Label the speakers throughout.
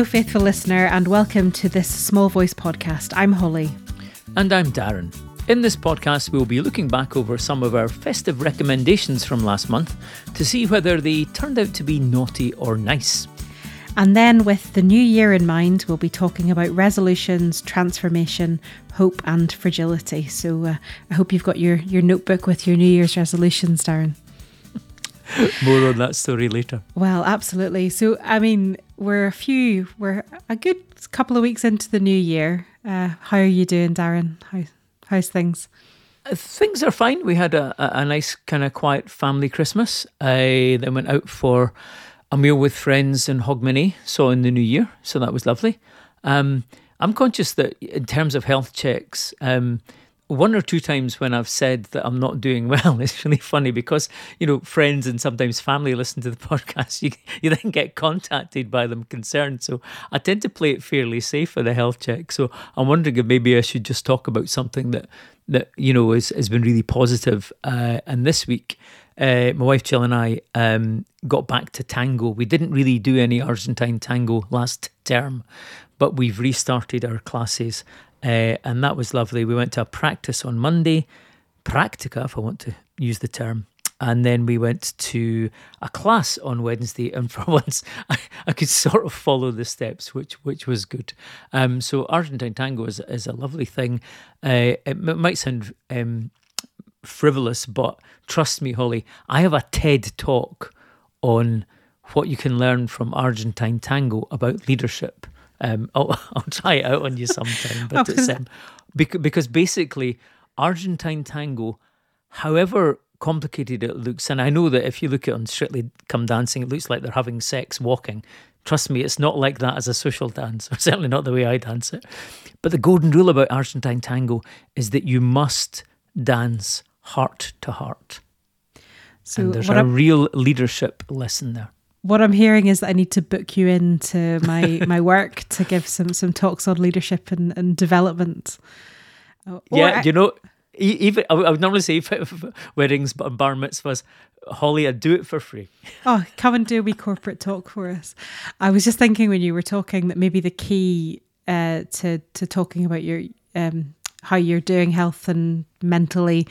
Speaker 1: Hello, faithful listener, and welcome to this Small Voice podcast. I'm Holly.
Speaker 2: And I'm Darren. In this podcast, we'll be looking back over some of our festive recommendations from last month to see whether they turned out to be naughty or nice.
Speaker 1: And then, with the new year in mind, we'll be talking about resolutions, transformation, hope, and fragility. So uh, I hope you've got your, your notebook with your New Year's resolutions, Darren.
Speaker 2: More on that story later.
Speaker 1: Well, absolutely. So, I mean, we're a few, we're a good couple of weeks into the new year. Uh, how are you doing, Darren? How, how's things?
Speaker 2: Uh, things are fine. We had a, a, nice kind of quiet family Christmas. I then went out for a meal with friends in Hogmanay, so in the new year. So that was lovely. Um, I'm conscious that in terms of health checks, um, one or two times when I've said that I'm not doing well, it's really funny because, you know, friends and sometimes family listen to the podcast. You, you then get contacted by them concerned. So I tend to play it fairly safe for the health check. So I'm wondering if maybe I should just talk about something that, that you know, is, has been really positive. Uh, and this week, uh, my wife Jill and I um, got back to tango. We didn't really do any Argentine tango last term, but we've restarted our classes uh, and that was lovely. We went to a practice on Monday, practica, if I want to use the term. And then we went to a class on Wednesday, and for once I, I could sort of follow the steps, which which was good. Um, so Argentine tango is, is a lovely thing. Uh, it, it might sound um, frivolous, but trust me, Holly, I have a TED talk on what you can learn from Argentine tango about leadership. Um, I'll, I'll try it out on you sometime. But it's, um, because, because basically, Argentine tango, however complicated it looks, and I know that if you look at on Strictly Come Dancing, it looks like they're having sex walking. Trust me, it's not like that as a social dance, or certainly not the way I dance it. But the golden rule about Argentine tango is that you must dance heart to heart. So and there's a real leadership lesson there
Speaker 1: what I'm hearing is that I need to book you into my my work to give some some talks on leadership and, and development.
Speaker 2: Or yeah, I, you know, even I would normally say weddings, but bar mitzvahs. Holly, I'd do it for free.
Speaker 1: Oh, come and do a wee corporate talk for us. I was just thinking when you were talking that maybe the key uh, to to talking about your um, how you're doing health and mentally,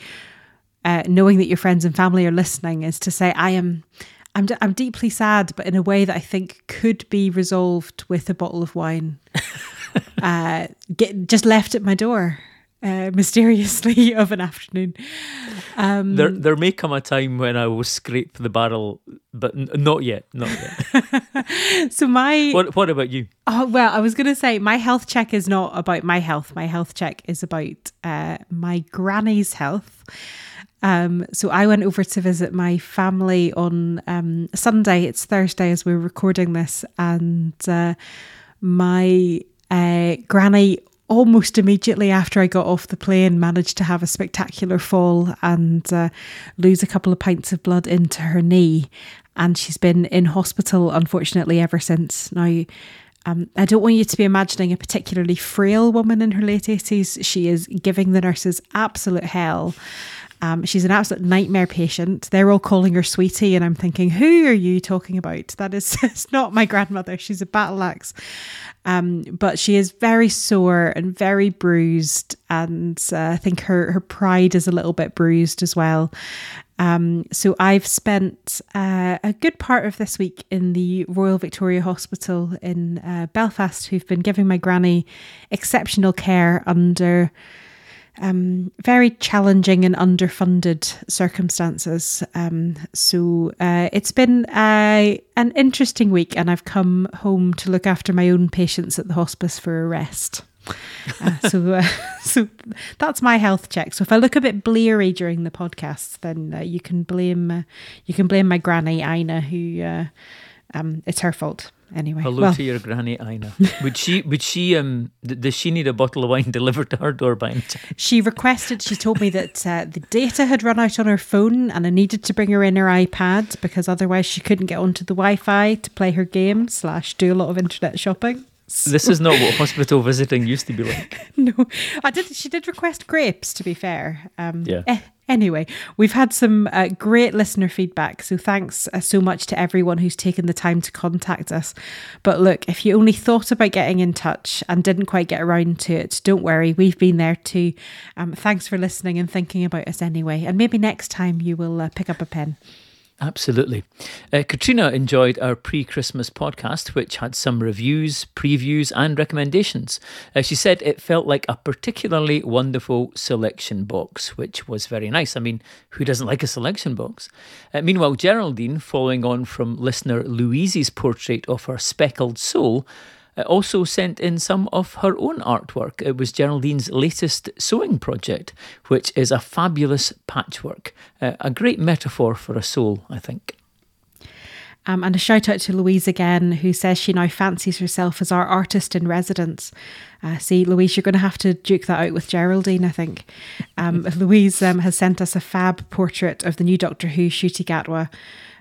Speaker 1: uh, knowing that your friends and family are listening, is to say, "I am." I'm d- I'm deeply sad, but in a way that I think could be resolved with a bottle of wine. uh, get just left at my door. Uh, mysteriously of an afternoon.
Speaker 2: Um, there, there may come a time when I will scrape the barrel, but n- not yet, not
Speaker 1: yet. so my
Speaker 2: what, what about you?
Speaker 1: Oh well, I was going to say my health check is not about my health. My health check is about uh, my granny's health. Um, so I went over to visit my family on um, Sunday. It's Thursday as we're recording this, and uh, my uh, granny almost immediately after I got off the plane managed to have a spectacular fall and uh, lose a couple of pints of blood into her knee. And she's been in hospital, unfortunately, ever since. Now, um, I don't want you to be imagining a particularly frail woman in her late 80s. She is giving the nurses absolute hell. Um, she's an absolute nightmare patient. They're all calling her sweetie, and I'm thinking, who are you talking about? That is it's not my grandmother. She's a battle axe. Um, but she is very sore and very bruised, and uh, I think her her pride is a little bit bruised as well. Um, so I've spent uh, a good part of this week in the Royal Victoria Hospital in uh, Belfast, who've been giving my granny exceptional care under um, very challenging and underfunded circumstances. Um, so uh, it's been uh, an interesting week, and I've come home to look after my own patients at the hospice for a rest. Uh, so, uh, so that's my health check. So if I look a bit bleary during the podcast, then uh, you can blame you can blame my granny Ina, who um, it's her fault anyway.
Speaker 2: Hello well. to your granny Ina. Would she? Would she? Um, does she need a bottle of wine delivered to her door by any chance?
Speaker 1: She requested. She told me that uh, the data had run out on her phone, and I needed to bring her in her iPad because otherwise she couldn't get onto the Wi-Fi to play her game slash do a lot of internet shopping.
Speaker 2: So. This is not what hospital visiting used to be like.
Speaker 1: no, I did. She did request grapes. To be fair, um,
Speaker 2: yeah. Eh,
Speaker 1: Anyway, we've had some uh, great listener feedback. So thanks uh, so much to everyone who's taken the time to contact us. But look, if you only thought about getting in touch and didn't quite get around to it, don't worry. We've been there too. Um, thanks for listening and thinking about us anyway. And maybe next time you will uh, pick up a pen.
Speaker 2: Absolutely. Uh, Katrina enjoyed our pre Christmas podcast, which had some reviews, previews, and recommendations. Uh, she said it felt like a particularly wonderful selection box, which was very nice. I mean, who doesn't like a selection box? Uh, meanwhile, Geraldine, following on from listener Louise's portrait of her speckled soul, also sent in some of her own artwork. It was Geraldine's latest sewing project, which is a fabulous patchwork. Uh, a great metaphor for a soul, I think.
Speaker 1: Um, and a shout out to Louise again, who says she now fancies herself as our artist in residence. Uh, see, Louise, you're going to have to duke that out with Geraldine, I think. Um, Louise um, has sent us a fab portrait of the new Doctor Who, Ncuti Gatwa.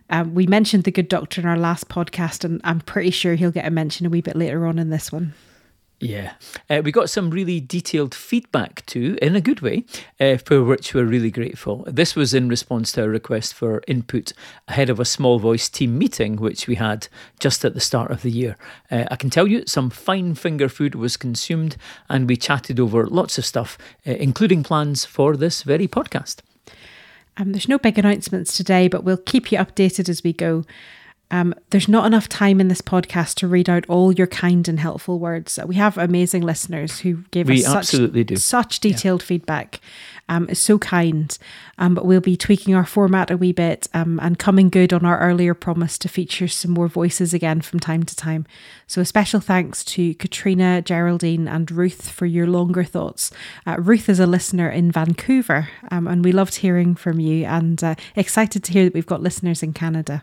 Speaker 1: Um, we mentioned the good doctor in our last podcast, and I'm pretty sure he'll get a mention a wee bit later on in this one.
Speaker 2: Yeah. Uh, we got some really detailed feedback too, in a good way, uh, for which we're really grateful. This was in response to a request for input ahead of a small voice team meeting, which we had just at the start of the year. Uh, I can tell you some fine finger food was consumed, and we chatted over lots of stuff, uh, including plans for this very podcast.
Speaker 1: Um, there's no big announcements today, but we'll keep you updated as we go. Um, there's not enough time in this podcast to read out all your kind and helpful words. We have amazing listeners who gave
Speaker 2: we
Speaker 1: us such, such detailed yeah. feedback. Um, it's so kind. Um, but we'll be tweaking our format a wee bit um, and coming good on our earlier promise to feature some more voices again from time to time. So a special thanks to Katrina, Geraldine, and Ruth for your longer thoughts. Uh, Ruth is a listener in Vancouver, um, and we loved hearing from you and uh, excited to hear that we've got listeners in Canada.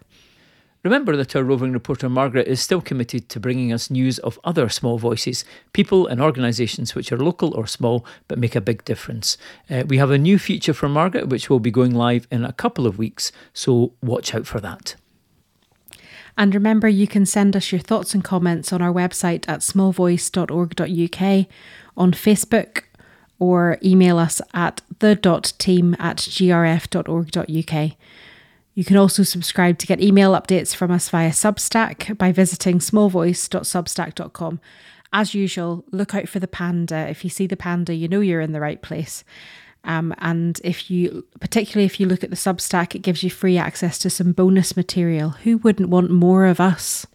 Speaker 2: Remember that our roving reporter Margaret is still committed to bringing us news of other small voices, people and organisations which are local or small but make a big difference. Uh, we have a new feature from Margaret which will be going live in a couple of weeks, so watch out for that.
Speaker 1: And remember, you can send us your thoughts and comments on our website at smallvoice.org.uk, on Facebook, or email us at the.team at grf.org.uk. You can also subscribe to get email updates from us via Substack by visiting smallvoice.substack.com. As usual, look out for the panda. If you see the panda, you know you're in the right place. Um, and if you, particularly if you look at the Substack, it gives you free access to some bonus material. Who wouldn't want more of us?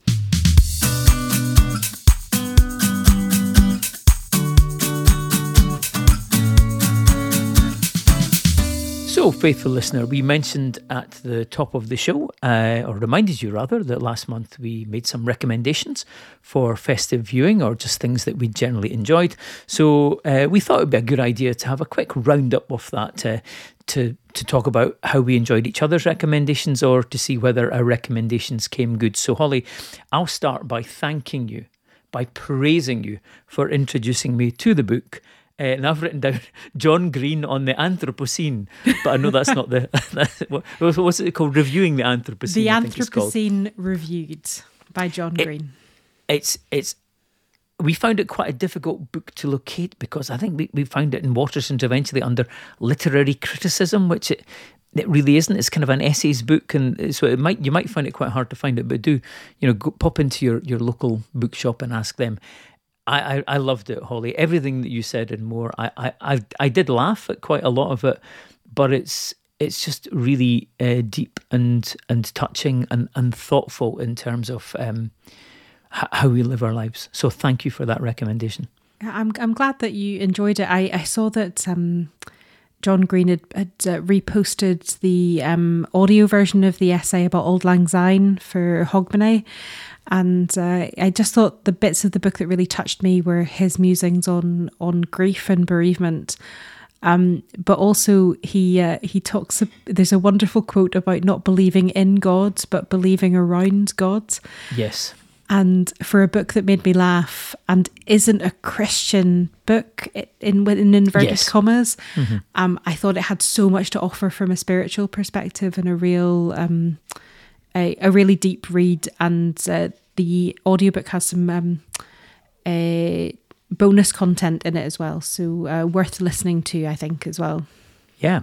Speaker 2: So, faithful listener, we mentioned at the top of the show, uh, or reminded you rather, that last month we made some recommendations for festive viewing or just things that we generally enjoyed. So, uh, we thought it would be a good idea to have a quick roundup of that uh, to, to talk about how we enjoyed each other's recommendations or to see whether our recommendations came good. So, Holly, I'll start by thanking you, by praising you for introducing me to the book uh, and I've written down John Green on the Anthropocene, but I know that's not the. That's, what, what's it called? Reviewing the Anthropocene.
Speaker 1: The Anthropocene reviewed by John it, Green.
Speaker 2: It's it's. We found it quite a difficult book to locate because I think we, we found it in Waterstone's eventually under literary criticism, which it it really isn't. It's kind of an essays book, and so it might you might find it quite hard to find it. But do you know go, pop into your your local bookshop and ask them. I, I, I loved it, Holly. Everything that you said and more. I, I, I, I did laugh at quite a lot of it, but it's it's just really uh, deep and and touching and, and thoughtful in terms of um, h- how we live our lives. So thank you for that recommendation.
Speaker 1: I'm I'm glad that you enjoyed it. I, I saw that um, John Green had, had uh, reposted the um, audio version of the essay about Auld Lang Syne for Hogmanay, and uh, I just thought the bits of the book that really touched me were his musings on on grief and bereavement. Um, but also he uh, he talks. There's a wonderful quote about not believing in God, but believing around God.
Speaker 2: Yes.
Speaker 1: And for a book that made me laugh and isn't a Christian book in in inverted yes. commas, mm-hmm. um, I thought it had so much to offer from a spiritual perspective and a real um, a, a really deep read, and uh, the audiobook has some um, uh, bonus content in it as well. So uh, worth listening to, I think, as well.
Speaker 2: Yeah.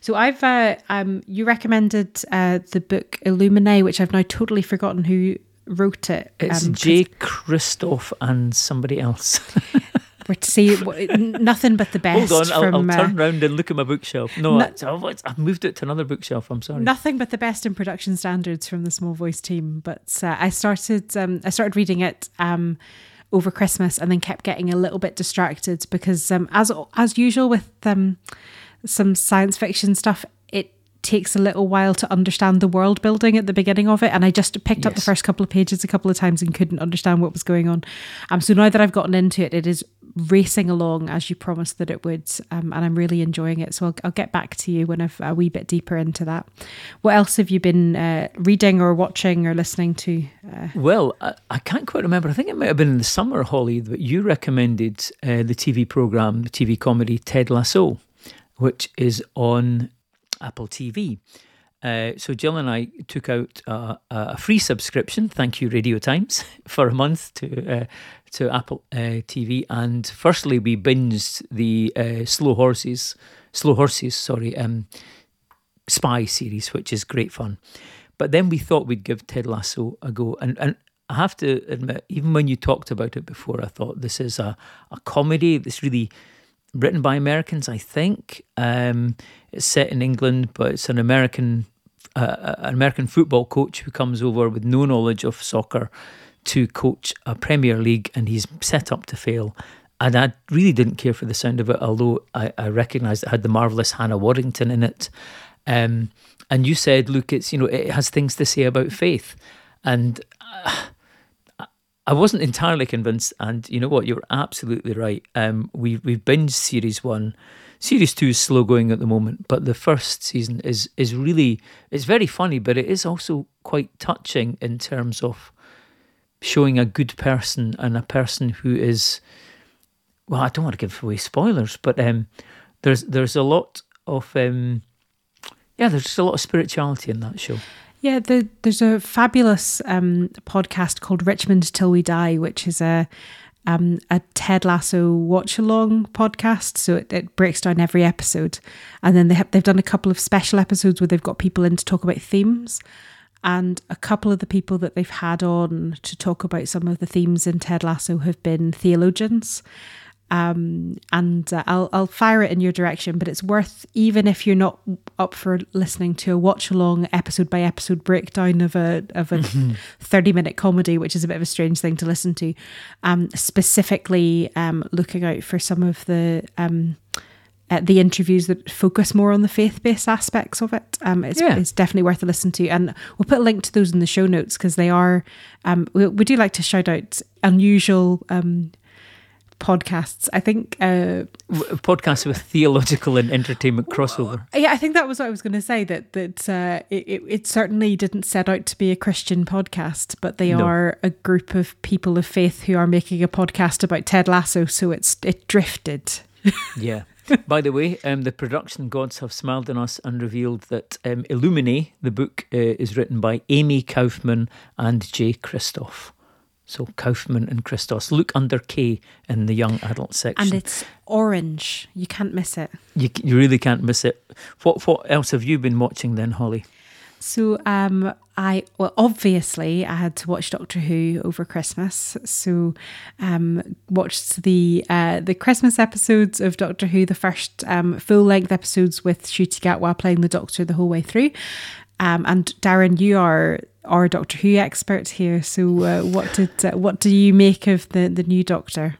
Speaker 1: So I've uh, um you recommended uh the book Illuminae, which I've now totally forgotten who wrote it.
Speaker 2: It's
Speaker 1: um,
Speaker 2: Jay Kristoff and somebody else.
Speaker 1: We're to see nothing but the best.
Speaker 2: Hold on, I'll,
Speaker 1: from,
Speaker 2: I'll
Speaker 1: uh,
Speaker 2: turn round and look at my bookshelf. No,
Speaker 1: No-
Speaker 2: I've, I've moved it to another bookshelf. I'm sorry.
Speaker 1: Nothing but the best in production standards from the Small Voice team. But uh, I started, um, I started reading it um, over Christmas, and then kept getting a little bit distracted because, um, as as usual with um, some science fiction stuff, it takes a little while to understand the world building at the beginning of it. And I just picked up the first couple of pages a couple of times and couldn't understand what was going on. Um, so now that I've gotten into it, it is racing along as you promised that it would, um, and I'm really enjoying it. So I'll, I'll get back to you when I've a wee bit deeper into that. What else have you been uh, reading or watching or listening to? Uh,
Speaker 2: Well, I, I can't quite remember. I think it might have been in the summer, Holly, that you recommended uh, the TV program, the TV comedy Ted Lasso, which is on Apple TV. Uh, so Jill and I took out uh, a free subscription. Thank you, Radio Times, for a month to uh, to Apple uh, TV. And firstly, we binged the uh, Slow Horses, Slow Horses, sorry, um, spy series, which is great fun. But then we thought we'd give Ted Lasso a go. And, and I have to admit, even when you talked about it before, I thought this is a, a comedy that's really written by Americans, I think. Um, it's set in England, but it's an American uh, an American football coach who comes over with no knowledge of soccer to coach a Premier League, and he's set up to fail. And I really didn't care for the sound of it, although I, I recognised it had the marvelous Hannah Waddingham in it. Um, and you said, look, it's you know it has things to say about faith, and uh, I wasn't entirely convinced. And you know what, you're absolutely right. Um, we we've binged series one. Series two is slow going at the moment, but the first season is is really it's very funny, but it is also quite touching in terms of showing a good person and a person who is well, I don't want to give away spoilers, but um, there's there's a lot of um, yeah, there's just a lot of spirituality in that show.
Speaker 1: Yeah, the, there's a fabulous um, podcast called Richmond Till We Die, which is a um, a Ted Lasso watch along podcast. So it, it breaks down every episode, and then they have they've done a couple of special episodes where they've got people in to talk about themes. And a couple of the people that they've had on to talk about some of the themes in Ted Lasso have been theologians. Um, and uh, I'll I'll fire it in your direction, but it's worth even if you're not up for listening to a watch along episode by episode breakdown of a of a thirty minute comedy, which is a bit of a strange thing to listen to. Um, specifically, um, looking out for some of the um, uh, the interviews that focus more on the faith based aspects of it. Um, it's,
Speaker 2: Yeah.
Speaker 1: it's definitely worth a listen to, and we'll put a link to those in the show notes because they are. Um, we, we do like to shout out unusual um, podcasts. I think. Uh,
Speaker 2: Podcasts with theological and entertainment crossover.
Speaker 1: yeah, I think that was what I was going to say. That that uh, it, it, certainly didn't set out to be a Christian podcast, but they
Speaker 2: No.
Speaker 1: are a group of people of faith who are making a podcast about Ted Lasso. So it's it drifted.
Speaker 2: Yeah. By the way, um, the production gods have smiled on us and revealed that um, Illuminae, the book, uh, is written by Amie Kaufman and Jay Kristoff. So Kaufman and Christos. Look under K in the young adult section.
Speaker 1: And it's orange. You can't miss it.
Speaker 2: you, you really can't miss it. What what else have you been watching then, Holly?
Speaker 1: So um I well obviously I had to watch Doctor Who over Christmas. So um watched the uh the Christmas episodes of Doctor Who, the first um full length episodes with Ncuti Gatwa playing the Doctor the whole way through. Um and Darren you are our Doctor Who expert here. So uh, what did uh, what do you make of the the new Doctor?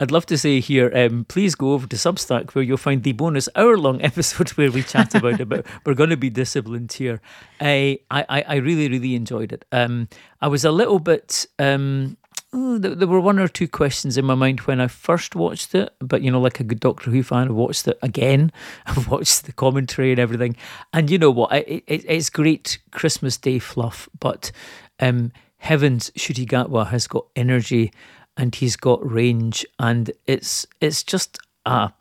Speaker 2: I'd love to say here, um, please go over to Substack where you'll find the bonus hour long episode where we chat about it, but we're going to be disciplined here. I, I, I really, really enjoyed it. Um, I was a little bit, um, there, were one or two questions in my mind when I first watched it, but you know, like a good Doctor Who fan, I watched it again. I've watched the commentary and everything. And you know what? It, it, it's great Christmas Day fluff, but um, Heavens, Ncuti Gatwa has got energy and he's got range and it's it's just a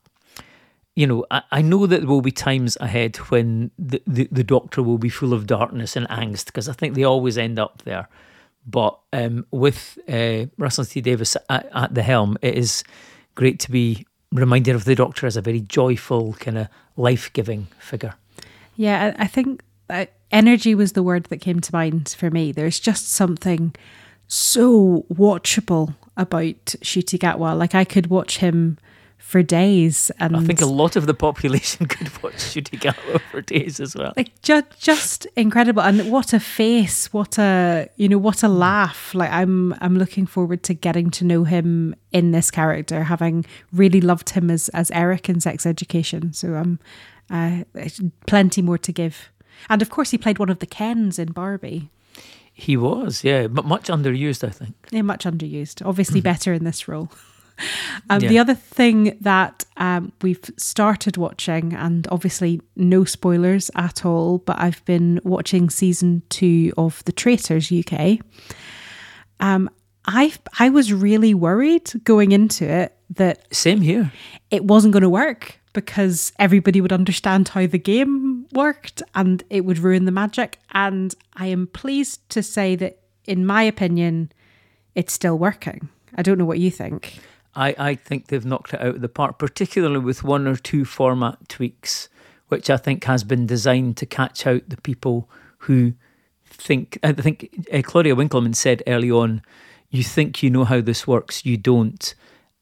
Speaker 2: you know I, I know that there will be times ahead when the, the, the doctor will be full of darkness and angst because I think they always end up there but um, with uh, Russell T Davies at, at the helm it is great to be reminded of the Doctor as a very joyful, kind of life giving figure.
Speaker 1: Yeah, I, I think uh, energy was the word that came to mind for me. There's just something so watchable about Ncuti Gatwa. Like I could watch him for days. And
Speaker 2: I think a lot of the population could watch Ncuti Gatwa for days as well.
Speaker 1: Like just just incredible. And what a face, what a you know, what a laugh. Like I'm I'm looking forward to getting to know him in this character, having really loved him as as Eric in Sex Education. So I'm um, uh, plenty more to give. And of course he played one of the Kens in Barbie.
Speaker 2: He was, yeah, but much underused, I think.
Speaker 1: Yeah, much underused. Obviously, mm-hmm. better in this role. Um, yeah. The other thing that um, we've started watching, and obviously no spoilers at all, but I've been watching season two of The Traitors UK. Um, I I was really worried going into it that
Speaker 2: same here.
Speaker 1: It wasn't going to work because everybody would understand how the game worked and it would ruin the magic. And I am pleased to say that, in my opinion, it's still working. I don't know what you think.
Speaker 2: I, I think they've knocked it out of the park, particularly with one or two format tweaks, which I think has been designed to catch out the people who think. I think uh, Claudia Winkleman said early on, you think you know how this works, you don't.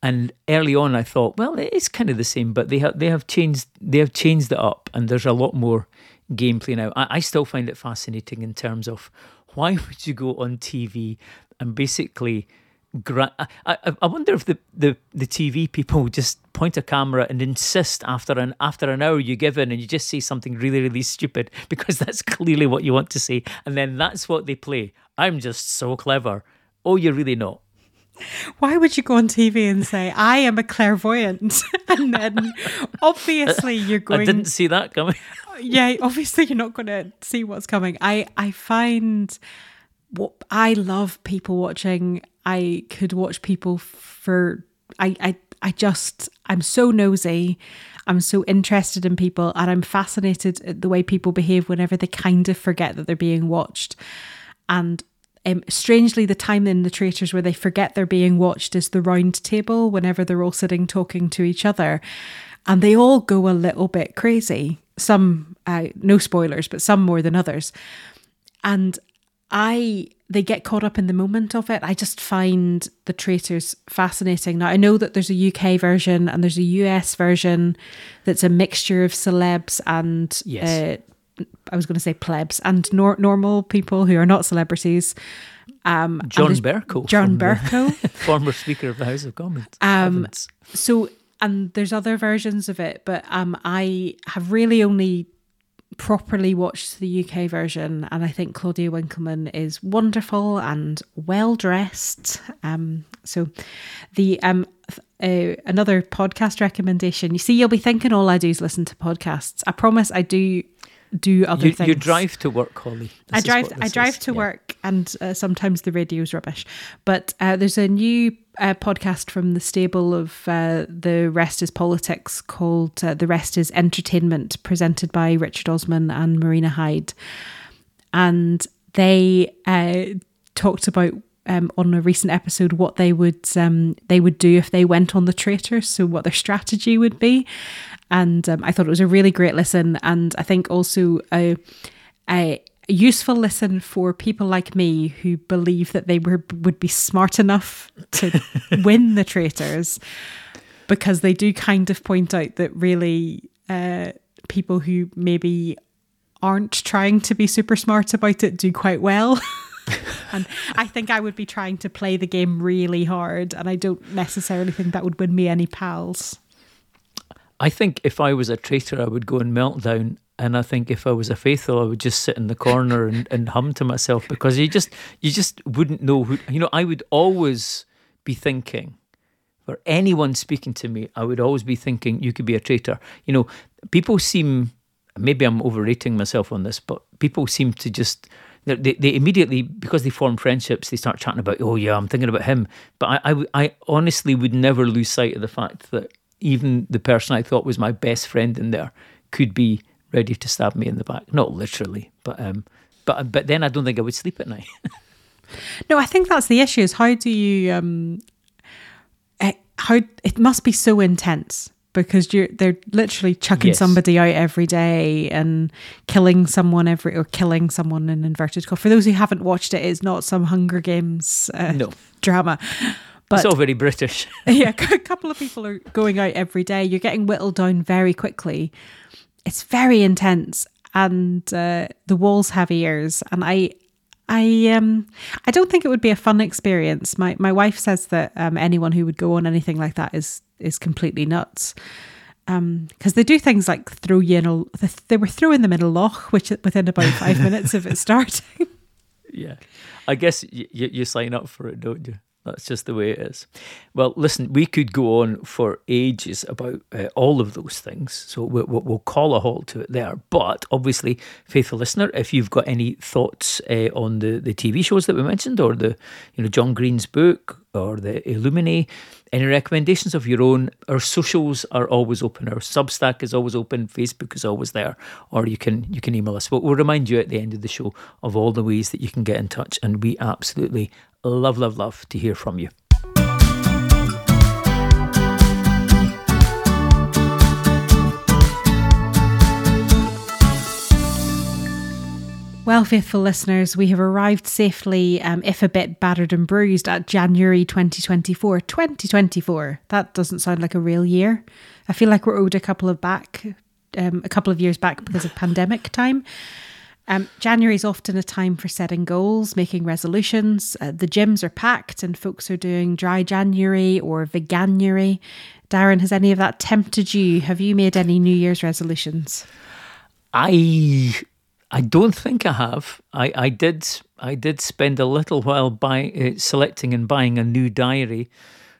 Speaker 2: And early on, I thought, well, it is kind of the same, but they have they have changed they have changed it up, and there's a lot more gameplay now. I, I still find it fascinating in terms of why would you go on TV and basically gra- I, I, I wonder if the, the, the TV people just point a camera and insist after an after an hour you give in and you just say something really really stupid because that's clearly what you want to say and then that's what they play. I'm just so clever. Oh, you're really not.
Speaker 1: Why would you go on TV and say, I am a clairvoyant? and then obviously you're going. I
Speaker 2: didn't see that coming.
Speaker 1: yeah, obviously you're not going to see what's coming. I, I find what I love people watching. I could watch people for. I, I, I just, I'm so nosy. I'm so interested in people and I'm fascinated at the way people behave whenever they kind of forget that they're being watched. And um, strangely, the time in the traitors where they forget they're being watched is the round table whenever they're all sitting talking to each other. And they all go a little bit crazy. Some, uh, no spoilers, but some more than others. And I, they get caught up in the moment of it. I just find the traitors fascinating. Now, I know that there's a UK version and there's a US version that's a mixture of celebs and yes. uh, I was going to say plebs and nor- normal people who are not celebrities.
Speaker 2: Um, John Bercow.
Speaker 1: John Bercow.
Speaker 2: former Speaker of the House of Commons.
Speaker 1: Um, so, and there's other versions of it, but um, I have really only properly watched the UK version, and I think Claudia Winkleman is wonderful and well dressed. Um, so, the um, uh, another podcast recommendation. You see, you'll be thinking all I do is listen to podcasts. I promise I do do other
Speaker 2: you,
Speaker 1: things.
Speaker 2: You drive to work, Holly. This
Speaker 1: I drive. I drive is. to yeah. work, and uh, sometimes the radio's rubbish. But uh, there's a new uh, podcast from the stable of uh, the Rest is Politics called uh, "The Rest is Entertainment," presented by Richard Osman and Marina Hyde, and they uh, talked about um, on a recent episode what they would um, they would do if they went on the traitors, so what their strategy would be, and um, I thought it was a really great listen, and I think also a, a useful listen for people like me who believe that they were would be smart enough to win the traitors, because they do kind of point out that really uh, people who maybe aren't trying to be super smart about it do quite well. and I think I would be trying to play the game really hard, and I don't necessarily think that would win me any pals.
Speaker 2: I think if I was a traitor, I would go in meltdown. And I think if I was a faithful, I would just sit in the corner and, and hum to myself because you just you just wouldn't know who you know. I would always be thinking, for anyone speaking to me, I would always be thinking you could be a traitor. You know, people seem maybe I'm overrating myself on this, but people seem to just they, they immediately because they form friendships they start chatting about oh yeah i'm thinking about him but I, I, I honestly would never lose sight of the fact that even the person i thought was my best friend in there could be ready to stab me in the back not literally but um but but then i don't think i would sleep at night
Speaker 1: no i think that's the issue is how do you um how it must be so intense because you're they're literally chucking
Speaker 2: Yes.
Speaker 1: somebody out every day and killing someone every or killing someone in inverted commas. For those who haven't watched it, it's not some Hunger Games uh,
Speaker 2: No.
Speaker 1: drama.
Speaker 2: It's all very British.
Speaker 1: yeah, a couple of people are going out every day. You're getting whittled down very quickly. It's very intense, and uh, the walls have ears. And I, I, um, I don't think it would be a fun experience. My my wife says that um, anyone who would go on anything like that is is completely nuts. Because they do things like throw you in a. They were throwing them in a loch, which within about five minutes of it starting.
Speaker 2: Yeah. I guess you, you sign up for it, don't you? That's just the way it is. Well, listen, we could go on for ages about uh, all of those things. So we'll, we'll call a halt to it there. But obviously, faithful listener, if you've got any thoughts uh, on the, the TV shows that we mentioned or the, you know, John Green's book or the Illuminae, any recommendations of your own, our socials are always open. Our Substack is always open. Facebook is always there. Or you can you can email us. But we'll remind you at the end of the show of all the ways that you can get in touch. And we absolutely love, love, love to hear from you.
Speaker 1: Well, faithful listeners, we have arrived safely, um, if a bit battered and bruised, at January 2024. 2024. That doesn't sound like a real year. I feel like we're owed a couple of back, um, a couple of years back because of pandemic time. Um, January is often a time for setting goals, making resolutions. Uh, the gyms are packed and folks are doing dry January or veganuary. Darren, has any of that tempted you? Have you made any New Year's resolutions?
Speaker 2: I I don't think I have. I, I did I did spend a little while by uh, selecting and buying a new diary,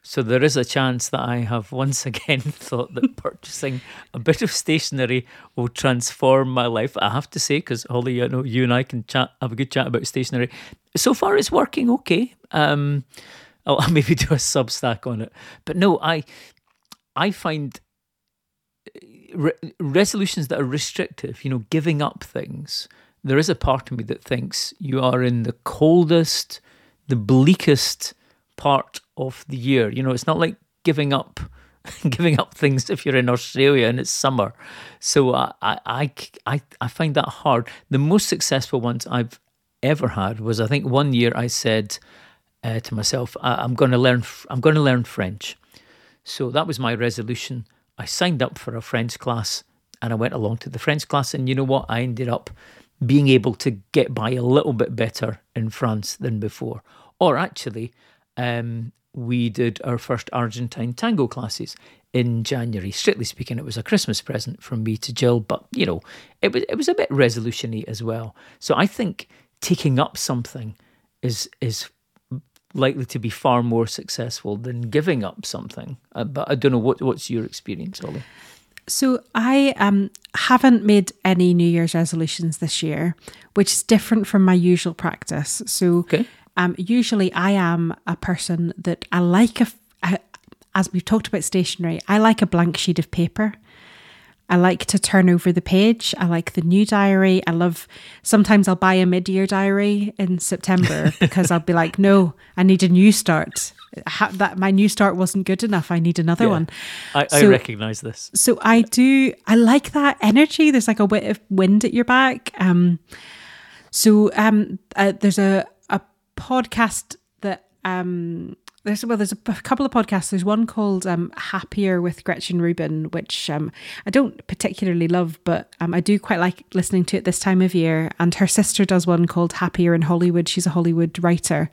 Speaker 2: so there is a chance that I have once again thought that purchasing a bit of stationery will transform my life. I have to say, because Holly, I know you and I can chat have a good chat about stationery. So far, it's working okay. Um, I'll maybe do a Substack on it, but no, I I find re- resolutions that are restrictive, you know, giving up things, there is a part of me that thinks you are in the coldest, the bleakest part of the year. You know, it's not like giving up. giving up things if you're in Australia and it's summer, so I, I I I find that hard. The most successful ones I've ever had was I think one year I said uh, to myself, I, I'm going to learn I'm going to learn French. So that was my resolution. I signed up for a French class and I went along to the French class. And you know what? I ended up being able to get by a little bit better in France than before. Or actually, um, we did our first Argentine tango classes in January. Strictly speaking, it was a Christmas present from me to Jill, but you know, it was it was a bit resolutiony as well. So I think taking up something is is likely to be far more successful than giving up something. Uh, but I don't know what what's your experience, Holly.
Speaker 1: So I um haven't made any New Year's resolutions this year, which is different from my usual practice. So
Speaker 2: Okay.
Speaker 1: um usually I am a person that I like a, a as we've talked about stationery, I like a blank sheet of paper. I like to turn over the page. I like the new diary. I love sometimes I'll buy a mid-year diary in September because I'll be like, no, I need a new start. Ha- that my new start wasn't good enough. I need another
Speaker 2: Yeah.
Speaker 1: one.
Speaker 2: I, I recognize this.
Speaker 1: So I do. I like that energy. There's like a bit of wind at your back. Um, so um, uh, there's a a podcast that um, there's well, there's a couple of podcasts. There's one called um, Happier with Gretchen Rubin, which um, I don't particularly love, but um, I do quite like listening to it this time of year. And her sister does one called Happier in Hollywood. She's a Hollywood writer,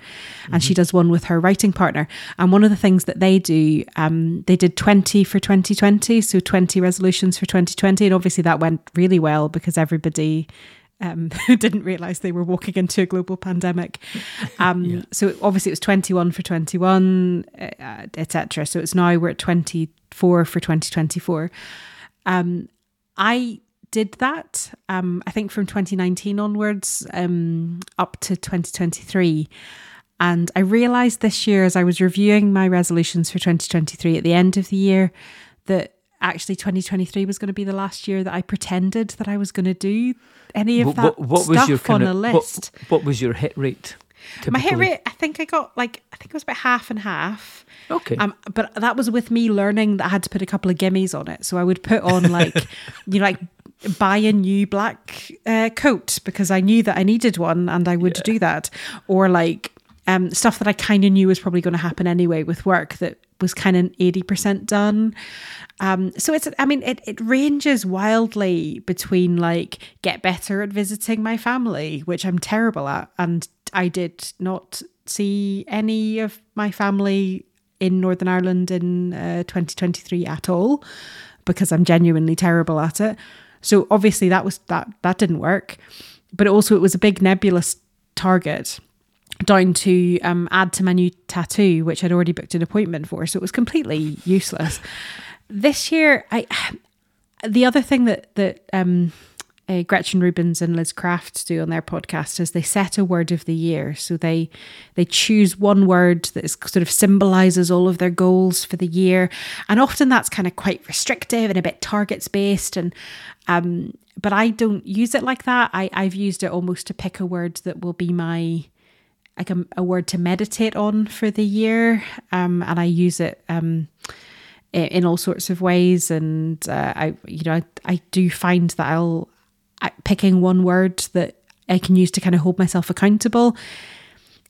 Speaker 1: and she does one with her writing partner. And one of the things that they do, um, they did 20 for 2020, so 20 resolutions for 2020, and obviously that went really well because everybody um, didn't realize they were walking into a global pandemic. Um, So obviously it was 21 for 21, uh, etc. So it's now we're at 24 for 2024. Um, I did that, um, I think from 2019 onwards um, up to 2023. And I realized this year, as I was reviewing my resolutions for 2023 at the end of the year, that actually 2023 was going to be the last year that I pretended that I was going to do any of
Speaker 2: What,
Speaker 1: that
Speaker 2: what, what was
Speaker 1: stuff
Speaker 2: your kind
Speaker 1: on
Speaker 2: of
Speaker 1: a list.
Speaker 2: What, was your hit rate?
Speaker 1: My hit rate, I think I got like I think it was about half and half.
Speaker 2: Okay.
Speaker 1: Um, but that was with me learning that I had to put a couple of gimmies on it. So I would put on like you know, like buy a new black uh, coat because I knew that I needed one and I would do that, or like um, stuff that I kind of knew was probably going to happen anyway with work that was kind of eighty percent done. Um, so it's, I mean, it, it ranges wildly between like get better at visiting my family, which I'm terrible at, and I did not see any of my family in Northern Ireland in uh, 2023 at all because I'm genuinely terrible at it. So obviously that was that that didn't work, but also it was a big nebulous target down to um, add to my new tattoo, which I'd already booked an appointment for. So it was completely useless. This year, I the other thing that that um, uh, Gretchen Rubens and Liz Craft do on their podcast is they set a word of the year. So they they choose one word that is, sort of symbolizes all of their goals for the year, and often that's kind of quite restrictive and a bit targets based. And um, but I don't use it like that. I I've used it almost to pick a word that will be my like a, a word to meditate on for the year, um, and I use it. Um, in all sorts of ways. And uh, i you know I, I do find that i'll I, picking one word that i can use to kind of hold myself accountable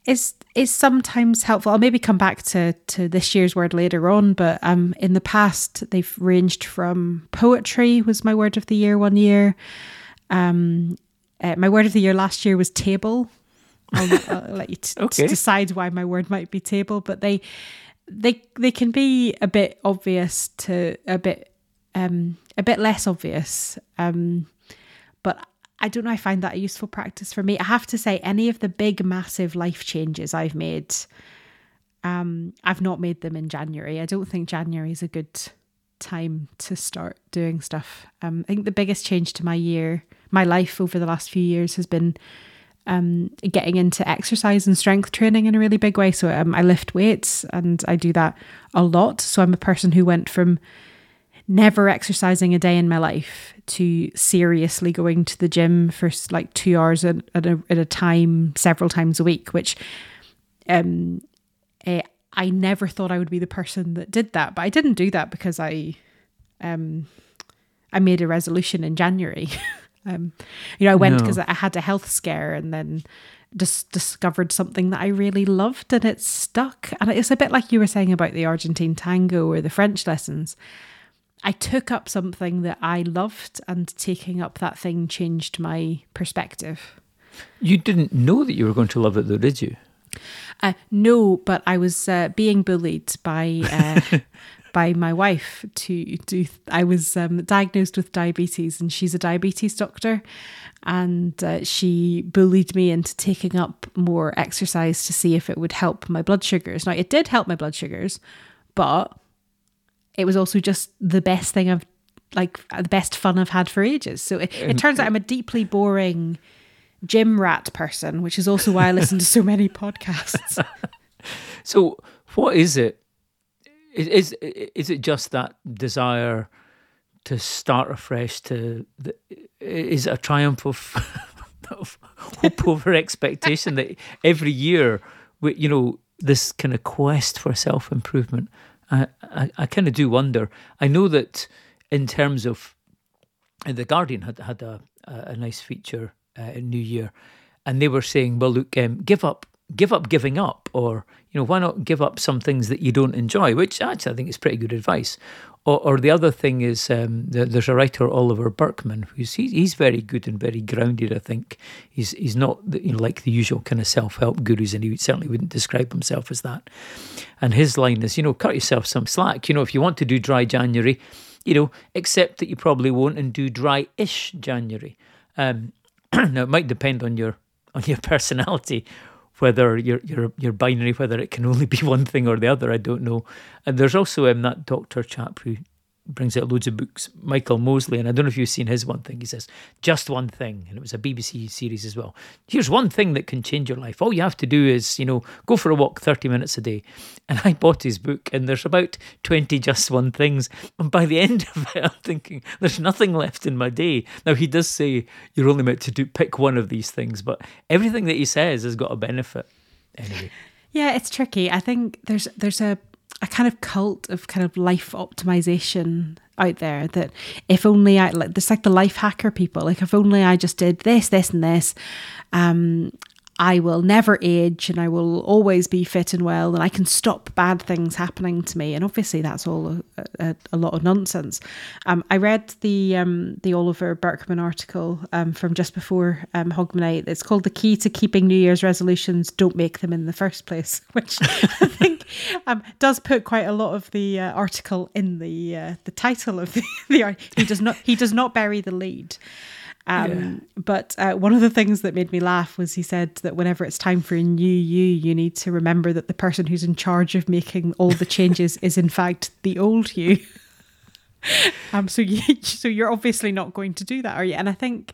Speaker 1: is is sometimes helpful. I'll maybe come back to to this year's word later on but um in the past they've ranged from poetry was my word of the year one year. Um uh, my word of the year last year was table I'll, I'll let you t- t- decide why my word might be table but they they they can be a bit obvious to a bit um a bit less obvious um but I don't know I find that a useful practice for me. I have to say any of the big massive life changes I've made um I've not made them in January. I don't think January is a good time to start doing stuff. Um I think the biggest change to my year my life over the last few years has been um, getting into exercise and strength training in a really big way. So um, I lift weights and I do that a lot. So I'm a person who went from never exercising a day in my life to seriously going to the gym for like two hours at, at, a, at a time, several times a week, which um, eh, I never thought I would be the person that did that. But I didn't do that because I um, I made a resolution in January. um, you know, I went
Speaker 2: No.
Speaker 1: because I had a health scare and then just discovered something that I really loved and it stuck. And it's a bit like you were saying about the Argentine tango or the French lessons. I took up something that I loved and taking up that thing changed my perspective.
Speaker 2: You didn't know that you were going to love it, though, did you?
Speaker 1: Uh, no, but I was uh, being bullied by uh, by my wife to do. I was um, diagnosed with diabetes, and she's a diabetes doctor, and uh, she bullied me into taking up more exercise to see if it would help my blood sugars. Now, it did help my blood sugars, but it was also just the best thing I've like the best fun I've had for ages. So it, it turns out I'm a deeply boring gym rat person, which is also why I listen to so many podcasts.
Speaker 2: So, what is it? Is is, it just that desire to start afresh? To the, is a triumph of, of hope over expectation that every year, we, you know, this kind of quest for self improvement? I, I, I kind of do wonder. I know that in terms of the Guardian had had a a, a nice feature uh, in New Year, and they were saying, "Well, look, um, give up, give up giving up, or you know, why not give up some things that you don't enjoy?" Which actually I think is pretty good advice. Or, or the other thing is, um, there- there's a writer Oliver Burkeman who's he's, he's very good and very grounded. I think he's he's not the, you know like the usual kind of self help gurus, and he certainly wouldn't describe himself as that. And his line is, you know, cut yourself some slack. You know, if you want to do dry January, you know, accept that you probably won't and do dry-ish January. Um, now it might depend on your on your personality, whether you're you're you're binary, whether it can only be one thing or the other. I don't know. And there's also um, that doctor chap who brings out loads of books, Michael Mosley, and I don't know if you've seen his one thing. He says just one thing, and it was a BBC series as well. Here's one thing that can change your life. All you have to do is, you know, go for a walk thirty minutes a day. And I bought his book, and there's about twenty just one things. And by the end of it, I'm thinking there's nothing left in my day. Now he does say you're only meant to do pick one of these things, but everything that he says has got a benefit. Anyway.
Speaker 1: Yeah, it's tricky. I think there's there's a a kind of cult of kind of life optimization out there that if only I like this like the life hacker people like if only I just did this this and this um I will never age and I will always be fit and well and I can stop bad things happening to me. And obviously, that's all a, a, a lot of nonsense. Um, I read the um, the Oliver Burkeman article um, from just before um, Hogmanay. It's called "The Key to Keeping New Year's Resolutions: Don't Make Them in the First Place," which I think um, does put quite a lot of the uh, article in the uh, the title of the, the he does not he does not bury the lead. Um, yeah. But uh, one of the things that made me laugh was he said that whenever it's time for a new you, you need to remember that the person who's in charge of making all the changes is in fact the old you. um, so you, so you're obviously not going to do that, are you? And I think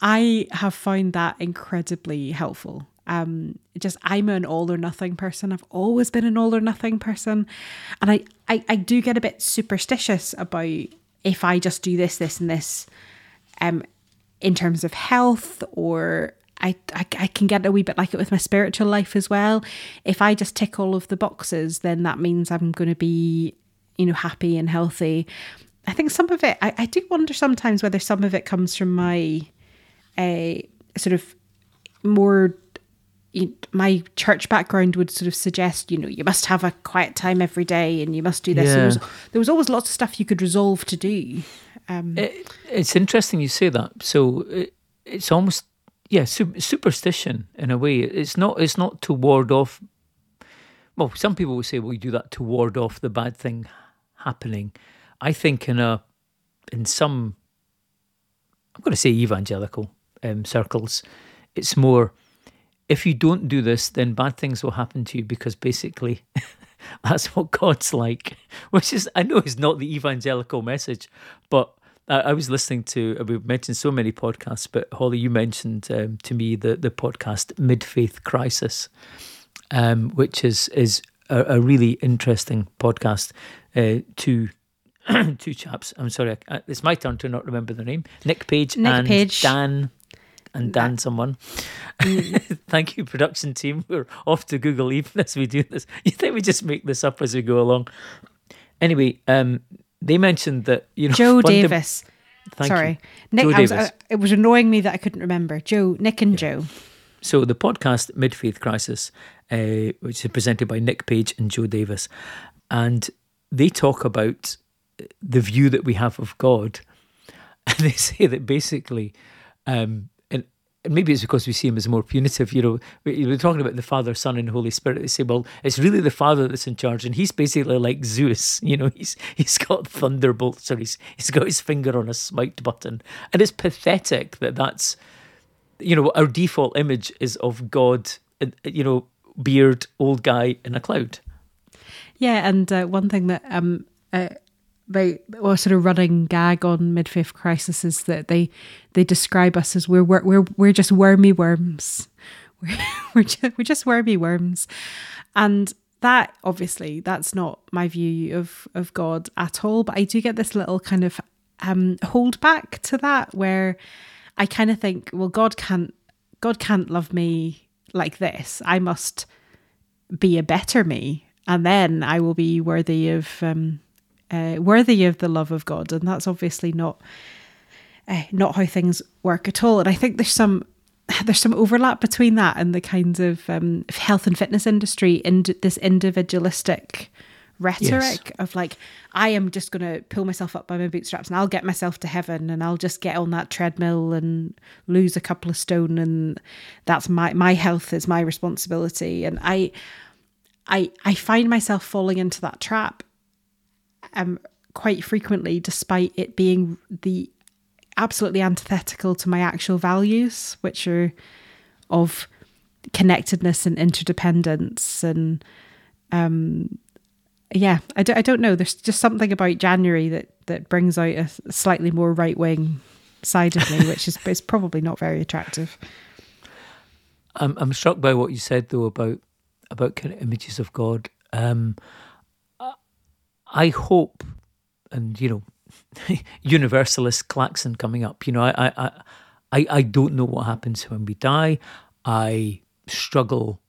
Speaker 1: I have found that incredibly helpful. Um, just I'm an all or nothing person. I've always been an all or nothing person, and I, I I do get a bit superstitious about if I just do this, this, and this. Um, in terms of health or I, I, I can get a wee bit like it with my spiritual life as well. If I just tick all of the boxes, then that means I'm going to be, you know, happy and healthy. I think some of it, I, I do wonder sometimes whether some of it comes from my a uh, sort of more my church background would sort of suggest, you know, you must have a quiet time every day and you must do this. Yeah. There, was, there was always lots of stuff you could resolve to do.
Speaker 2: Um, it, it's interesting you say that. So it, it's almost yeah su- superstition in a way. It's not. It's not to ward off. Well, some people will say, "Well, you do that to ward off the bad thing happening." I think in a in some, I'm going to say evangelical um, circles, it's more. If you don't do this, then bad things will happen to you because basically that's what God's like. Which is, I know, is not the evangelical message, but I, was listening to, we've mentioned so many podcasts, but Holly, you mentioned um, to me the, the podcast Mid Faith Crisis, um, which is, is a, a really interesting podcast. Uh, two, two chaps, I'm sorry, it's my turn to not remember the name Nick Page
Speaker 1: Nick
Speaker 2: and
Speaker 1: Page.
Speaker 2: Dan and Dan someone. Mm. Thank you, production team. We're off to Google even as we do this. You think we just make this up as we go along? Anyway, um, they mentioned that you know
Speaker 1: Joe Davis. Sorry, you. Nick. Joe was, uh, it was annoying me that I couldn't remember Joe, Nick, and. Joe.
Speaker 2: So the podcast Mid Faith Crisis, uh, which is presented by Nick Page and Joe Davis, and they talk about the view that we have of God, and they say that basically um, and maybe it's because we see him as more punitive. You know, we're talking about the Father, Son, and Holy Spirit. They say, well, it's really the Father that's in charge, and he's basically like Zeus. You know, he's he's got thunderbolts, so he's he's got his finger on a smite button, and it's pathetic that that's, you know, our default image is of God. You know, beard, old guy in a cloud.
Speaker 1: Yeah, and uh, one thing that um. Uh, they or sort of running gag on mid faith crisis is that they they describe us as we're we're we're, we're just wormy worms. We're we're just, we're just wormy worms, and that obviously that's not my view of of God at all. But I do get this little kind of um, hold back to that where I kind of think, well, God can't God can't love me like this. I must be a better me, and then I will be worthy of um, uh, worthy of the love of God, and that's obviously not uh, not how things work at all. And I think there's some there's some overlap between that and the kinds of um, health and fitness industry and this individualistic rhetoric yes. of like I am just going to pull myself up by my bootstraps and I'll get myself to heaven and I'll just get on that treadmill and lose a couple of stone and that's my my health is my responsibility and I I I find myself falling into that trap um, quite frequently, despite it being the absolutely antithetical to my actual values, which are of connectedness and interdependence and um yeah I don't know. There's just something about january that that brings out a slightly more right wing side of me which is, is probably not very attractive.
Speaker 2: I'm, I'm struck by what you said though about about kind of images of god. Um I hope, and you know, universalist klaxon coming up. You know, I, I, I, I don't know what happens when we die. I struggle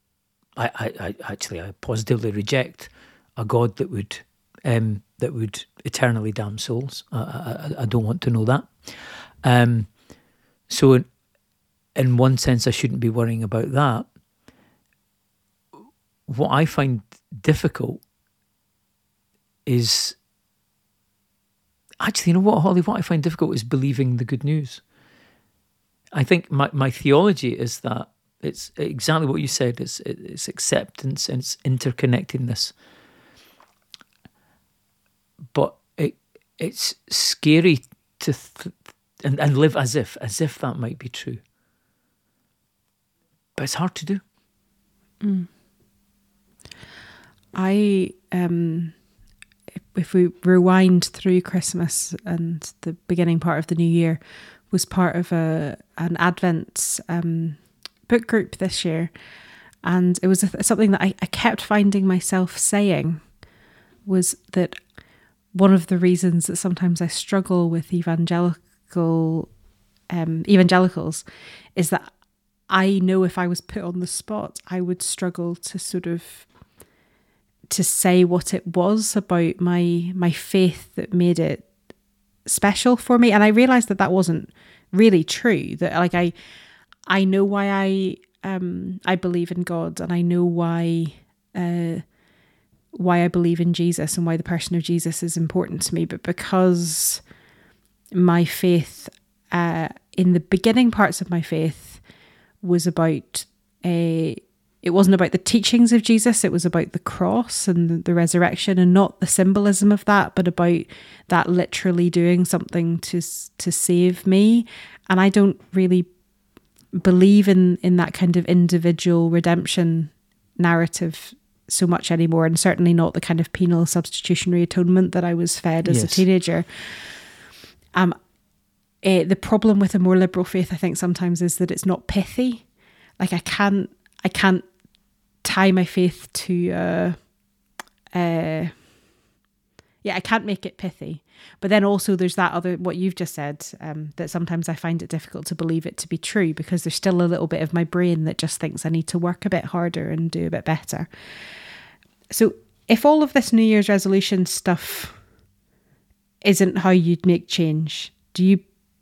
Speaker 2: I, I, I actually I positively reject a God that would um, that would eternally damn souls. I, I, I don't want to know that. Um, so, in, in one sense, I shouldn't be worrying about that. What I find difficult is actually, you know what, Holly, what I find difficult is believing the good news. I think my, my theology is that it's exactly what you said. It's it's acceptance and it's interconnectedness. But it it's scary to th- and and live as if as if that might be true. But it's hard to do.
Speaker 1: Mm. I um if we rewind through Christmas and the beginning part of the new year was part of a an Advent um, book group this year, and it was a, something that I, I kept finding myself saying was that one of the reasons that sometimes I struggle with evangelical um, evangelicals is that I know if I was put on the spot, I would struggle to sort of to say what it was about my my faith that made it special for me. And i realized that that wasn't really true that like i i know why i um i believe in god and i know why uh why i believe in jesus and why the person of jesus is important to me. But because my faith uh in the beginning parts of my faith was about a it wasn't about the teachings of Jesus, it was about the cross and the, resurrection and not the symbolism of that, but about that literally doing something to to save me. And I don't really believe in in that kind of individual redemption narrative so much anymore and certainly not the kind of penal substitutionary atonement that I was fed as yes. a teenager. Um eh, the problem with a more liberal faith I think sometimes is that it's not pithy. Like I can't I can't tie my faith to uh, uh, yeah, I can't make it pithy. But then also there's that other what you've just said um, that sometimes I find it difficult to believe it to be true because there's still a little bit of my brain that just thinks I need to work a bit harder and do a bit better. So if all of this New Year's resolution stuff isn't how you'd make change, do you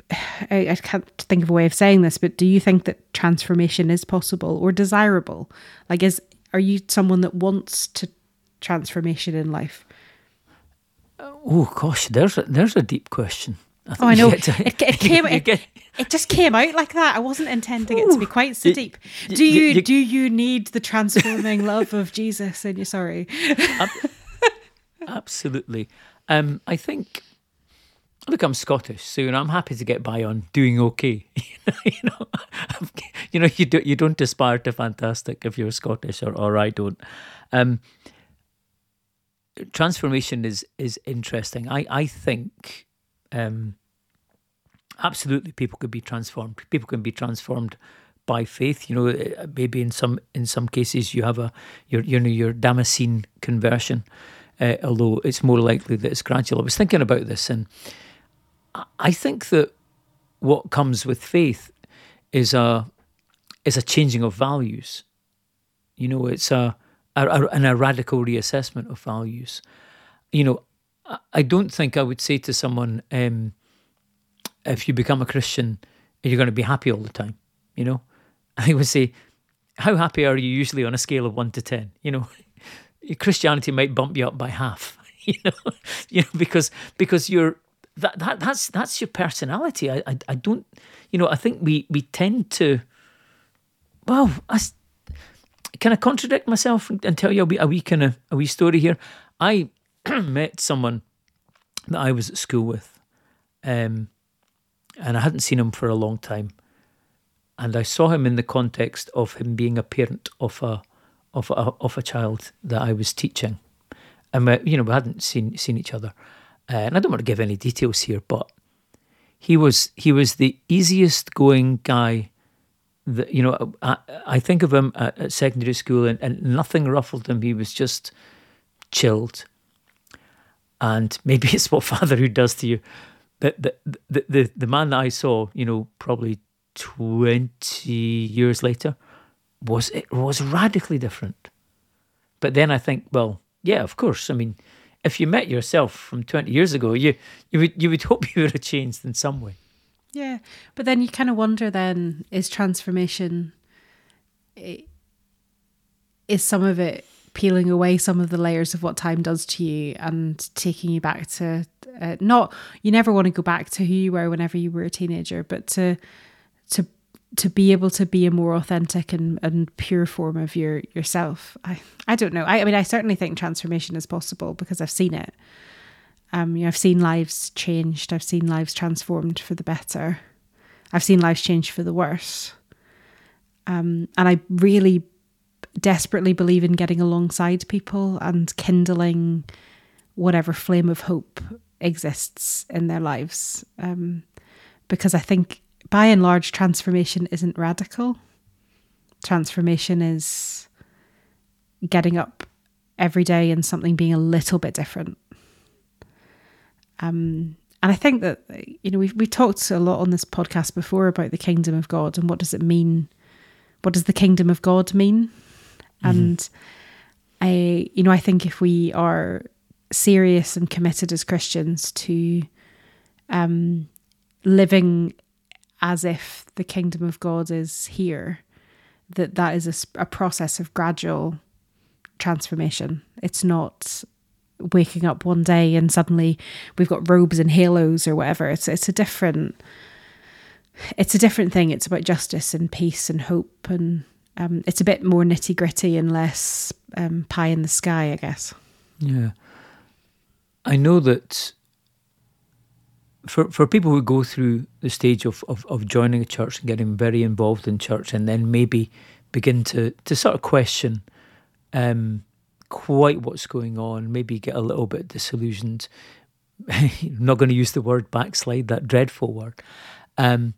Speaker 1: I, I can't think of a way of saying this, but do you think that transformation is possible or desirable? Like, is are you someone that wants to transformation in life?
Speaker 2: Oh gosh, there's a, there's a deep question.
Speaker 1: I oh, I know. To, it, it, came. It, it, just came out like that. I wasn't intending it to be quite so deep. Do you, you, you do you need the transforming love of Jesus? And you're sorry.
Speaker 2: Absolutely. Um, I think look, I'm Scottish, so you know, I'm happy to get by on doing okay. you know, you know, you don't you don't aspire to fantastic if you're Scottish, or or I don't. Um, transformation is is interesting. I I think um, absolutely people could be transformed. People can be transformed by faith. You know, uh, maybe in some in some cases you have a your you know your Damascene conversion. Uh, although it's more likely that it's gradual. I was thinking about this, and I think that what comes with faith is a is a changing of values. You know, it's a, a, a a radical reassessment of values. You know, I don't think I would say to someone, um, if you become a Christian, you're going to be happy all the time. You know, I would say, how happy are you usually on a scale of one to ten? You know, Christianity might bump you up by half. You know, you know because because you're that, that that's that's your personality. I, I I don't, you know. I think we we tend to. Well, I, can I contradict myself and tell you a wee, a wee kind of a wee story here? I met someone that I was at school with, um, and I hadn't seen him for a long time, and I saw him in the context of him being a parent of a of a of a child that I was teaching, and we, you know we hadn't seen seen each other, uh, and I don't want to give any details here, but he was he was the easiest going guy. That you know, I, I think of him at, at secondary school, and, and nothing ruffled him. He was just chilled, and maybe it's what fatherhood does to you. But the, the the the man that I saw, you know, probably twenty years later, was it was radically different. But then I think, well, yeah, of course. I mean, if you met yourself from twenty years ago, you you would you would hope you would have changed in some way.
Speaker 1: Yeah, but then you kind of wonder: then is transformation? Is some of it peeling away some of the layers of what time does to you and taking you back to uh, not you never want to go back to who you were whenever you were a teenager, but to to to be able to be a more authentic and, and pure form of your yourself. I, I don't know. I, I mean, I certainly think transformation is possible because I've seen it. Um, you know, I've seen lives changed. I've seen lives transformed for the better. I've seen lives changed for the worse. Um, and I really desperately believe in getting alongside people and kindling whatever flame of hope exists in their lives. Um, because I think by and large, transformation isn't radical. Transformation is getting up every day and something being a little bit different. Um, and I think that you know we've we talked a lot on this podcast before about the kingdom of God and what does it mean? What does the kingdom of God mean? Mm-hmm. And I, you know, I think if we are serious and committed as Christians to um, living as if the kingdom of God is here, that that is a, a process of gradual transformation. It's not waking up one day and suddenly we've got robes and halos or whatever. It's it's a different it's a different thing. It's about justice and peace and hope and um, it's a bit more nitty gritty and less um, pie in the sky, I guess.
Speaker 2: Yeah, I know that for for people who go through the stage of, of, of joining a church and getting very involved in church and then maybe begin to, to sort of question um, quite what's going on, maybe get a little bit disillusioned. I'm not going to use the word backslide, that dreadful word. Um,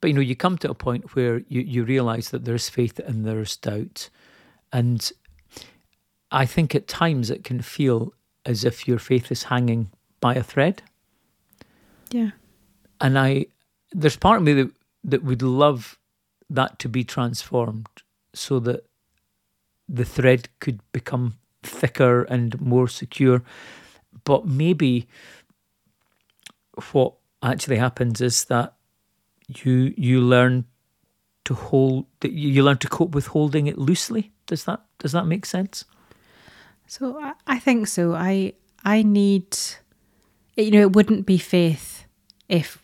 Speaker 2: but you know, you come to a point where you, you realize that there's faith and there's doubt. And I think at times it can feel as if your faith is hanging by a thread.
Speaker 1: Yeah.
Speaker 2: And I, there's part of me that, that would love that to be transformed so that the thread could become thicker and more secure. But maybe what actually happens is that you you learn to hold that you learn to cope with holding it loosely. Does that does that make sense?
Speaker 1: So I think so. I I need you know it wouldn't be faith if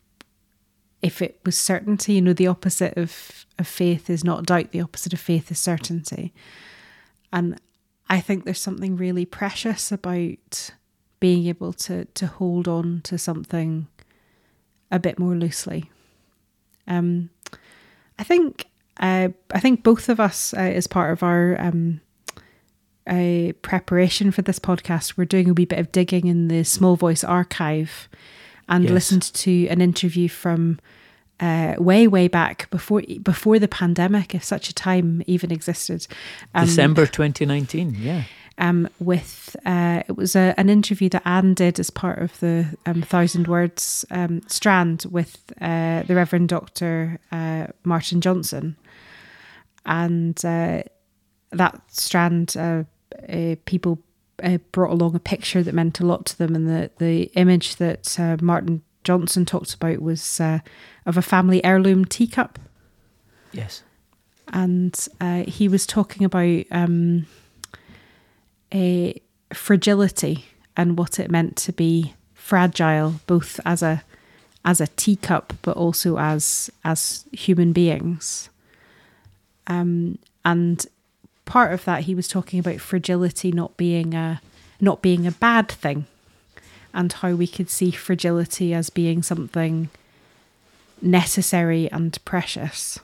Speaker 1: if it was certainty, you know, the opposite of, of faith is not doubt, the opposite of faith is certainty. And I think there's something really precious about being able to to hold on to something a bit more loosely. Um, I think uh, I think both of us, uh, as part of our um, uh, preparation for this podcast, we're doing a wee bit of digging in the Small Voice archive and yes. listened to an interview from uh, way way back before before the pandemic, if such a time even existed.
Speaker 2: Um, December 2019, yeah.
Speaker 1: Um, with uh, it was a, an interview that Anne did as part of the um, Thousand Words um, strand with uh, the Reverend Doctor uh, Martin Johnstone, and uh, that strand uh, people uh, brought along a picture that meant a lot to them, and the the image that uh, Martin Johnstone talked about was uh, of a family heirloom teacup.
Speaker 2: Yes,
Speaker 1: and uh, he was talking about um, a fragility and what it meant to be fragile, both as a as a teacup, but also as as human beings. Um, and part of that he was talking about fragility not being a not being a bad thing and how we could see fragility as being something necessary and precious.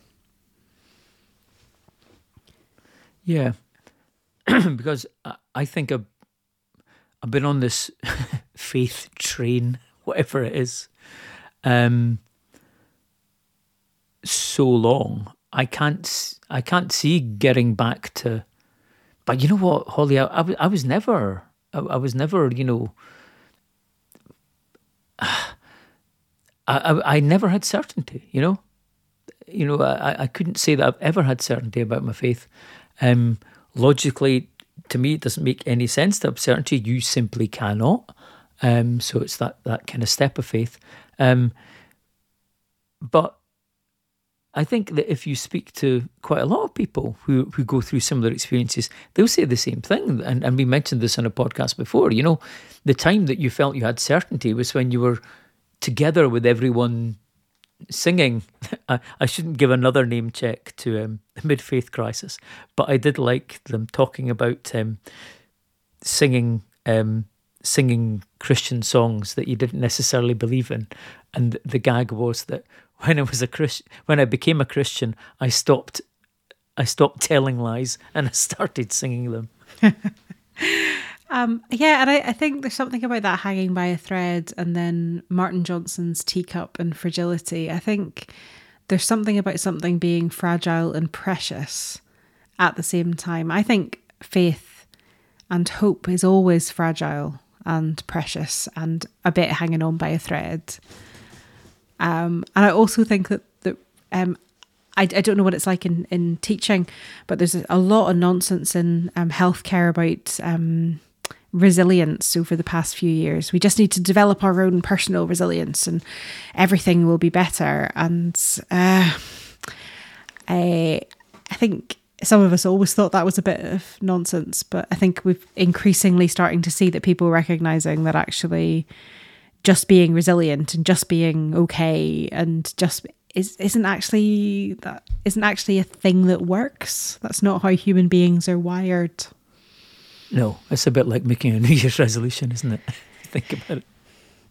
Speaker 2: Yeah, because I think I've, I've been on this faith train, whatever it is, um, so long. I can't I can't see getting back to. But you know what, Holly, I, I, I was never I, I, was never you know. I, I I never had certainty, you know. you know, I, I couldn't say that I've ever had certainty about my faith. Um, logically, to me, it doesn't make any sense to have certainty. You simply cannot. Um, so it's that that kind of step of faith. Um, but I think that if you speak to quite a lot of people who, who go through similar experiences, they'll say the same thing. And, and we mentioned this on a podcast before. You know, the time that you felt you had certainty was when you were together with everyone singing. I, I shouldn't give another name check to um, the mid faith crisis, but I did like them talking about um, singing. Um, singing Christian songs that you didn't necessarily believe in, and the gag was that when I was a Christ, when I became a Christian, I stopped, I stopped telling lies and I started singing them.
Speaker 1: um, yeah, and I, I think there's something about that hanging by a thread, and then Martin Johnstone's teacup and fragility. I think there's something about something being fragile and precious at the same time. I think faith and hope is always fragile and precious and a bit hanging on by a thread. Um, and I also think that that um, I, I don't know what it's like in, in teaching, but there's a lot of nonsense in um, healthcare about um, resilience over the past few years. We just need to develop our own personal resilience, and everything will be better. And uh, I, I think some of us always thought that was a bit of nonsense, but I think we're increasingly starting to see that people recognizing that actually just being resilient and just being okay and just is isn't actually that isn't actually a thing that works. That's not how human beings are wired.
Speaker 2: No, it's a bit like making a New Year's resolution, isn't it? Think about it.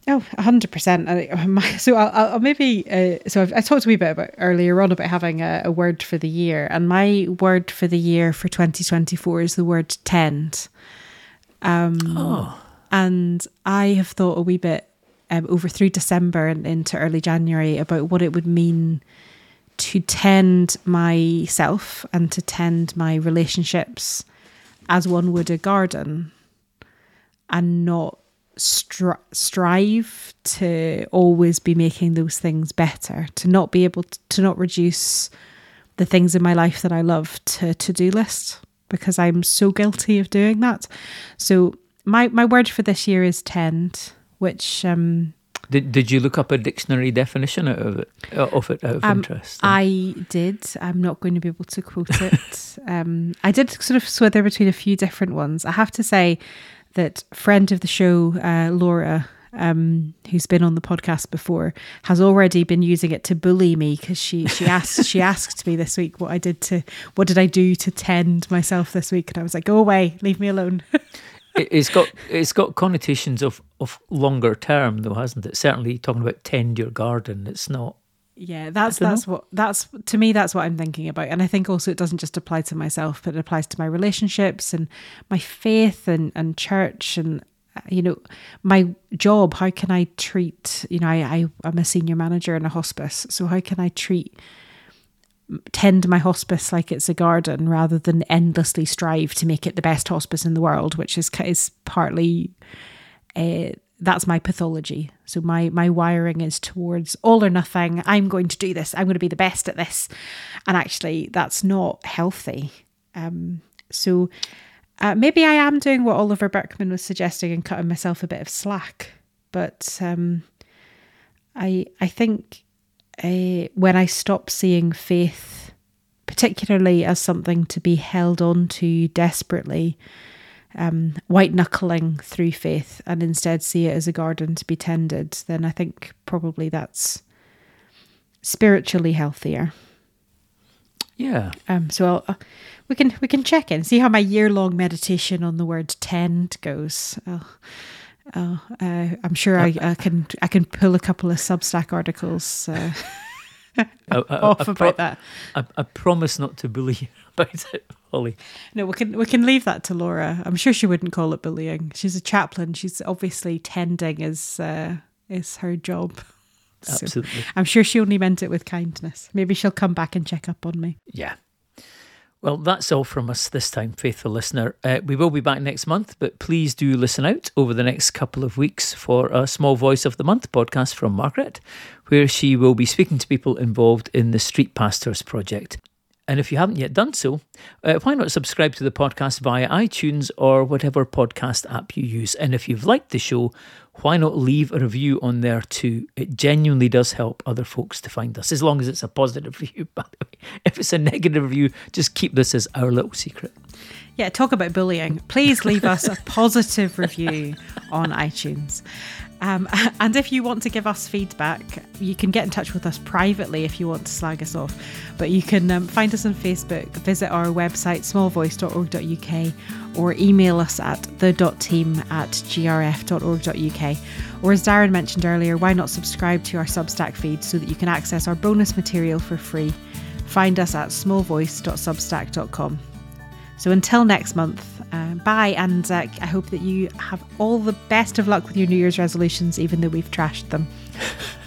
Speaker 1: Oh, hundred percent. So I'll, I'll maybe. Uh, so I've, I talked a wee bit about earlier on about having a, a, word for the year, and my word for the year for 2024 is the word tend. Um, oh. And I have thought a wee bit um, over through December and into early January about what it would mean to tend myself and to tend my relationships as one would a garden and not stri- strive to always be making those things better to not be able to, to not reduce the things in my life that I love to to-do list because I'm so guilty of doing that. So my my word for this year is tend which um,
Speaker 2: did did you look up a dictionary definition out of it of it out of um, interest?
Speaker 1: I did. I'm not going to be able to quote it. um, I did sort of swither between a few different ones. I have to say that friend of the show, uh, Laura, um, who's been on the podcast before, has already been using it to bully me because she she asked she asked me this week what I did to what did I do to tend myself this week, and I was like, go away, leave me alone.
Speaker 2: it's got it's got connotations of of longer term though, hasn't it? Certainly talking about tend your garden. It's not.
Speaker 1: Yeah, that's that's know. what that's to me. That's what I'm thinking about, and I think also it doesn't just apply to myself, but it applies to my relationships and my faith and and church and uh, you know my job. How can I treat? You know, I, I I'm a senior manager in a hospice, so how can I treat tend my hospice like it's a garden rather than endlessly strive to make it the best hospice in the world, which is is partly uh, that's my pathology. So my my wiring is towards all or nothing. I'm going to do this. I'm going to be the best at this, and actually that's not healthy. Um, so uh, maybe I am doing what Oliver Burkeman was suggesting and cutting myself a bit of slack, but um, I I think uh, when I stop seeing faith, particularly as something to be held on to desperately, um, white knuckling through faith, and instead see it as a garden to be tended, then I think probably that's spiritually healthier.
Speaker 2: Yeah.
Speaker 1: Um. So I'll, we can we can check in, see how my year long meditation on the word tend goes. Oh, Oh, uh, I'm sure I, I, can I can pull a couple of Substack articles uh, I, I, off I, about that.
Speaker 2: I, promise not to bully about it, Holly.
Speaker 1: No, we can we can leave that to Laura. I'm sure she wouldn't call it bullying. She's a chaplain. She's obviously tending is uh, is her job.
Speaker 2: Absolutely.
Speaker 1: I'm sure she only meant it with kindness. Maybe she'll come back and check up on me.
Speaker 2: Yeah. Well, that's all from us this time, faithful listener. Uh, we will be back next month, but please do listen out over the next couple of weeks for a Small Voice of the Month podcast from Margaret, where she will be speaking to people involved in the Street Pastors Project. And if you haven't yet done so, uh, why not subscribe to the podcast via iTunes or whatever podcast app you use? And if you've liked the show, why not leave a review on there too? It genuinely does help other folks to find us, as long as it's a positive review, by the way. If it's a negative review, just keep this as our little secret.
Speaker 1: Yeah, talk about bullying. Please leave us a positive review on iTunes. Um, and if you want to give us feedback, you can get in touch with us privately if you want to slag us off. But you can um, find us on Facebook, visit our website, smallvoice.org.uk, or email us at the.team at grf.org.uk. Or as Darren mentioned earlier, why not subscribe to our Substack feed so that you can access our bonus material for free? Find us at smallvoice.substack.com. So until next month, uh, bye. And uh, I hope that you have all the best of luck with your New Year's resolutions, even though we've trashed them.